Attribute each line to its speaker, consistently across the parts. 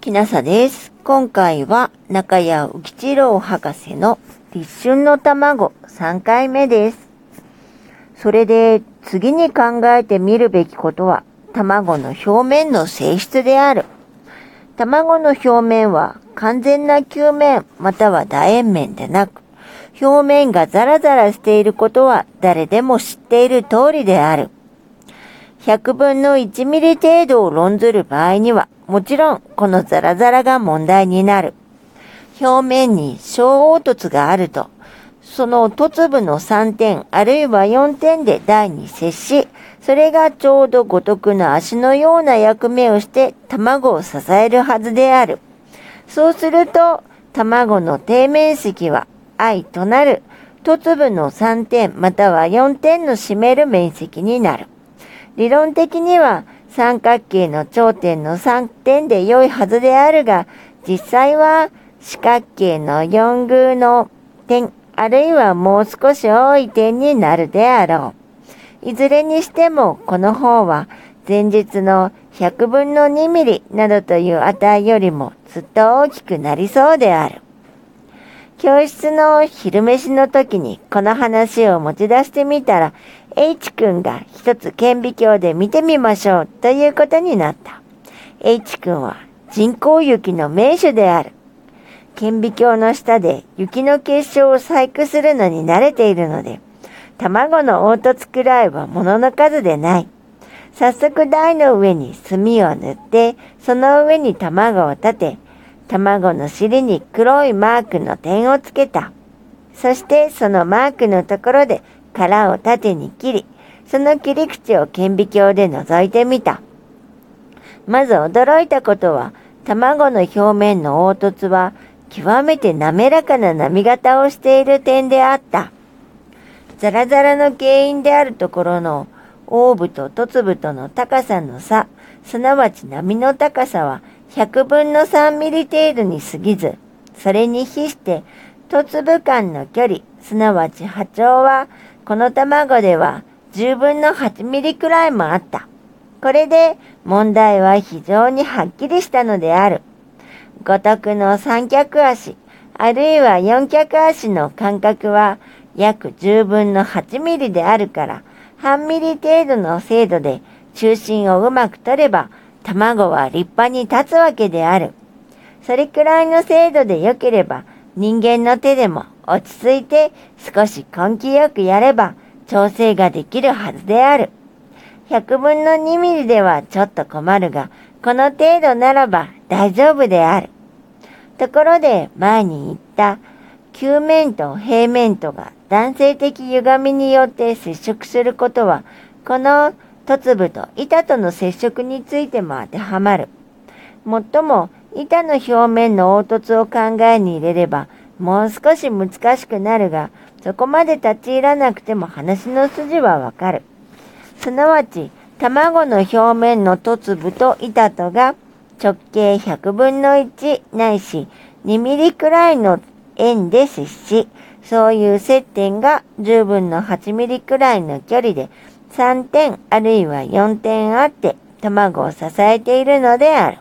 Speaker 1: きなさです。今回は中谷浮吉郎博士の立春の卵3回目です。それで次に考えてみるべきことは卵の表面の性質である。卵の表面は完全な球面または楕円面でなく、表面がザラザラしていることは誰でも知っている通りである。100分の1ミリ程度を論ずる場合には、もちろんこのザラザラが問題になる。表面に小凹凸があると、その凸部の3点あるいは4点で台に接し、それがちょうど五徳の足のような役目をして卵を支えるはずである。そうすると、卵の底面積は愛となる凸部の3点または4点の占める面積になる。理論的には三角形の頂点の3点で良いはずであるが、実際は四角形の4偶の点、あるいはもう少し多い点になるであろう。いずれにしてもこの方は前日の100分の2ミリなどという値よりもずっと大きくなりそうである。教室の昼飯の時にこの話を持ち出してみたら H 君が一つ顕微鏡で見てみましょうということになった。H 君は人工雪の名手である。顕微鏡の下で雪の結晶を細工するのに慣れているので、卵の凹凸くらいは物の数でない。早速台の上に墨を塗って、その上に卵を立て、卵の尻に黒いマークの点をつけた。そしてそのマークのところで殻を縦に切り、その切り口を顕微鏡で覗いてみた。まず驚いたことは、卵の表面の凹凸は極めて滑らかな波形をしている点であった。ザラザラの原因であるところの大部と凸部との高さの差、すなわち波の高さは100分の3ミリ程度に過ぎず、それに比して凸部間の距離、すなわち波長は、この卵では10分の8ミリくらいもあった。これで問題は非常にはっきりしたのである。五徳の三脚足、あるいは四脚足の間隔は約10分の8ミリであるから、半ミリ程度の精度で中心をうまく取れば、卵は立派に立つわけである。それくらいの精度で良ければ、人間の手でも落ち着いて少し根気よくやれば調整ができるはずである。100分の2ミリではちょっと困るが、この程度ならば大丈夫である。ところで前に言った球面と平面とが男性的歪みによって接触することは、この凸部と板との接触についても当てはまる。もっとも板の表面の凹凸を考えに入れれば、もう少し難しくなるが、そこまで立ち入らなくても話の筋はわかる。すなわち、卵の表面の凸部と板とが直径100分の1ないし2ミリくらいの円で接し、そういう接点が10分の8ミリくらいの距離で3点あるいは4点あって卵を支えているのである。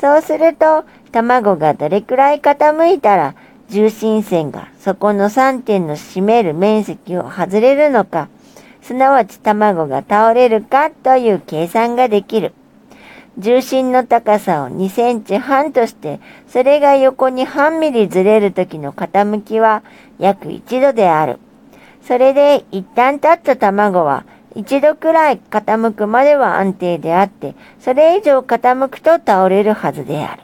Speaker 1: そうすると卵がどれくらい傾いたら重心線がそこの3点の占める面積を外れるのか、すなわち卵が倒れるかという計算ができる。重心の高さを2センチ半として、それが横に半ミリずれる時の傾きは約1度である。それで一旦立った卵は一度くらい傾くまでは安定であって、それ以上傾くと倒れるはずである。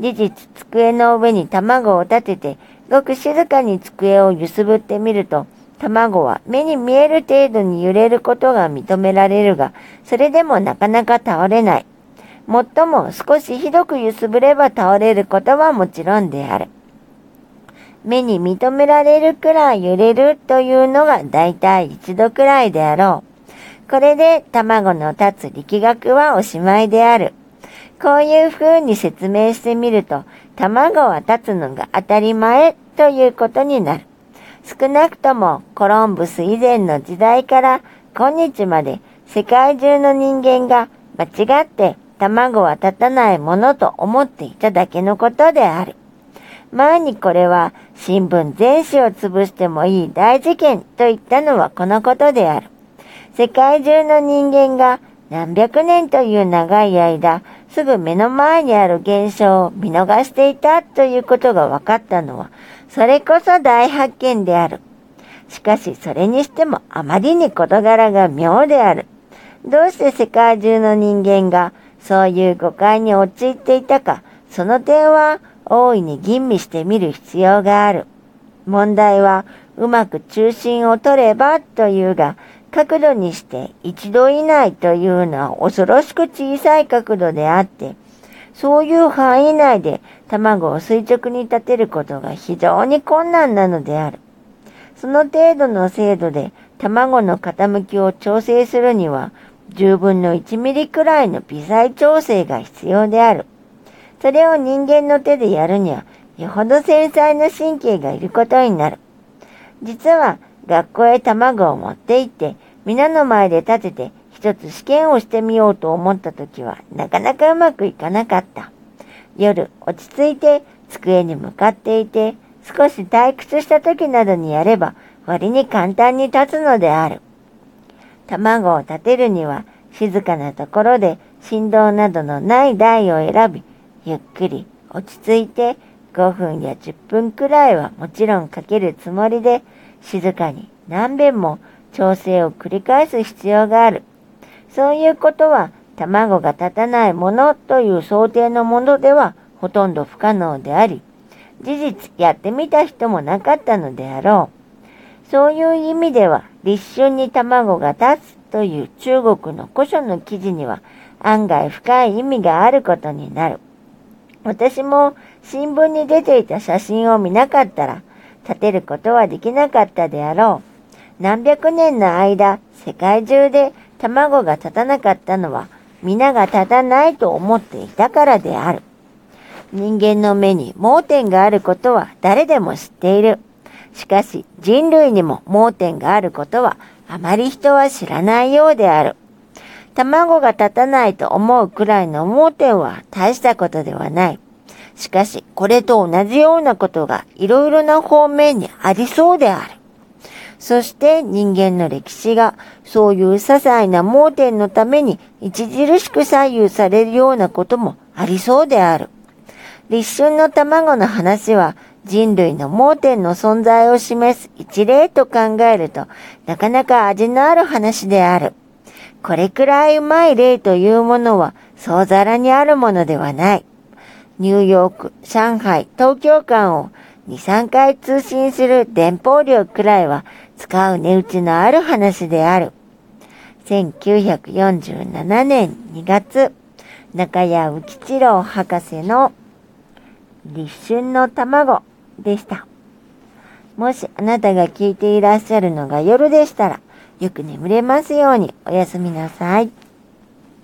Speaker 1: 事実、机の上に卵を立てて、ごく静かに机を揺すぶってみると、卵は目に見える程度に揺れることが認められるが、それでもなかなか倒れない。もっとも少しひどく揺すぶれば倒れることはもちろんである。目に認められるくらい揺れるというのがだいたい一度くらいであろう。これで卵の立つ力学はおしまいである。こういう風に説明してみると、卵は立つのが当たり前ということになる。少なくともコロンブス以前の時代から今日まで世界中の人間が間違って卵は立たないものと思っていただけのことである。前にこれは新聞全紙を潰してもいい大事件と言ったのはこのことである。世界中の人間が何百年という長い間、すぐ目の前にある現象を見逃していたということが分かったのは、それこそ大発見である。しかしそれにしてもあまりに事柄が妙である。どうして世界中の人間がそういう誤解に陥っていたか、その点は大いに吟味してみる必要がある。問題は、うまく中心を取ればというが、角度にして一度以内というのは恐ろしく小さい角度であって、そういう範囲内で卵を垂直に立てることが非常に困難なのである。その程度の精度で卵の傾きを調整するには、10分の1ミリくらいの微細調整が必要である。それを人間の手でやるには、よほど繊細な神経がいることになる。実は、学校へ卵を持って行って、皆の前で立てて、一つ試験をしてみようと思った時は、なかなかうまくいかなかった。夜、落ち着いて、机に向かっていて、少し退屈した時などにやれば、割に簡単に立つのである。卵を立てるには、静かなところで振動などのない台を選び、ゆっくり落ち着いて5分や10分くらいはもちろんかけるつもりで静かに何遍も調整を繰り返す必要がある。そういうことは卵が立たないものという想定のものではほとんど不可能であり、事実やってみた人もなかったのであろう。そういう意味では立春に卵が立つという中国の古書の記事には案外深い意味があることになる。私も新聞に出ていた写真を見なかったら、立てることはできなかったであろう。何百年の間、世界中で卵が立たなかったのは、皆が立たないと思っていたからである。人間の目に盲点があることは誰でも知っている。しかし人類にも盲点があることはあまり人は知らないようである。卵が立たないと思うくらいの盲点は大したことではない。しかし、これと同じようなことがいろいろな方面にありそうである。そして人間の歴史がそういう些細な盲点のために著しく左右されるようなこともありそうである。立春の卵の話は人類の盲点の存在を示す一例と考えるとなかなか味のある話である。これくらいうまい例というものは、総ざらにあるものではない。ニューヨーク、上海、東京間を2、3回通信する電報量くらいは使う値打ちのある話である。1947年2月、中谷浮吉郎博士の立春の卵でした。もしあなたが聞いていらっしゃるのが夜でしたら、よく眠れますようにおやすみなさい。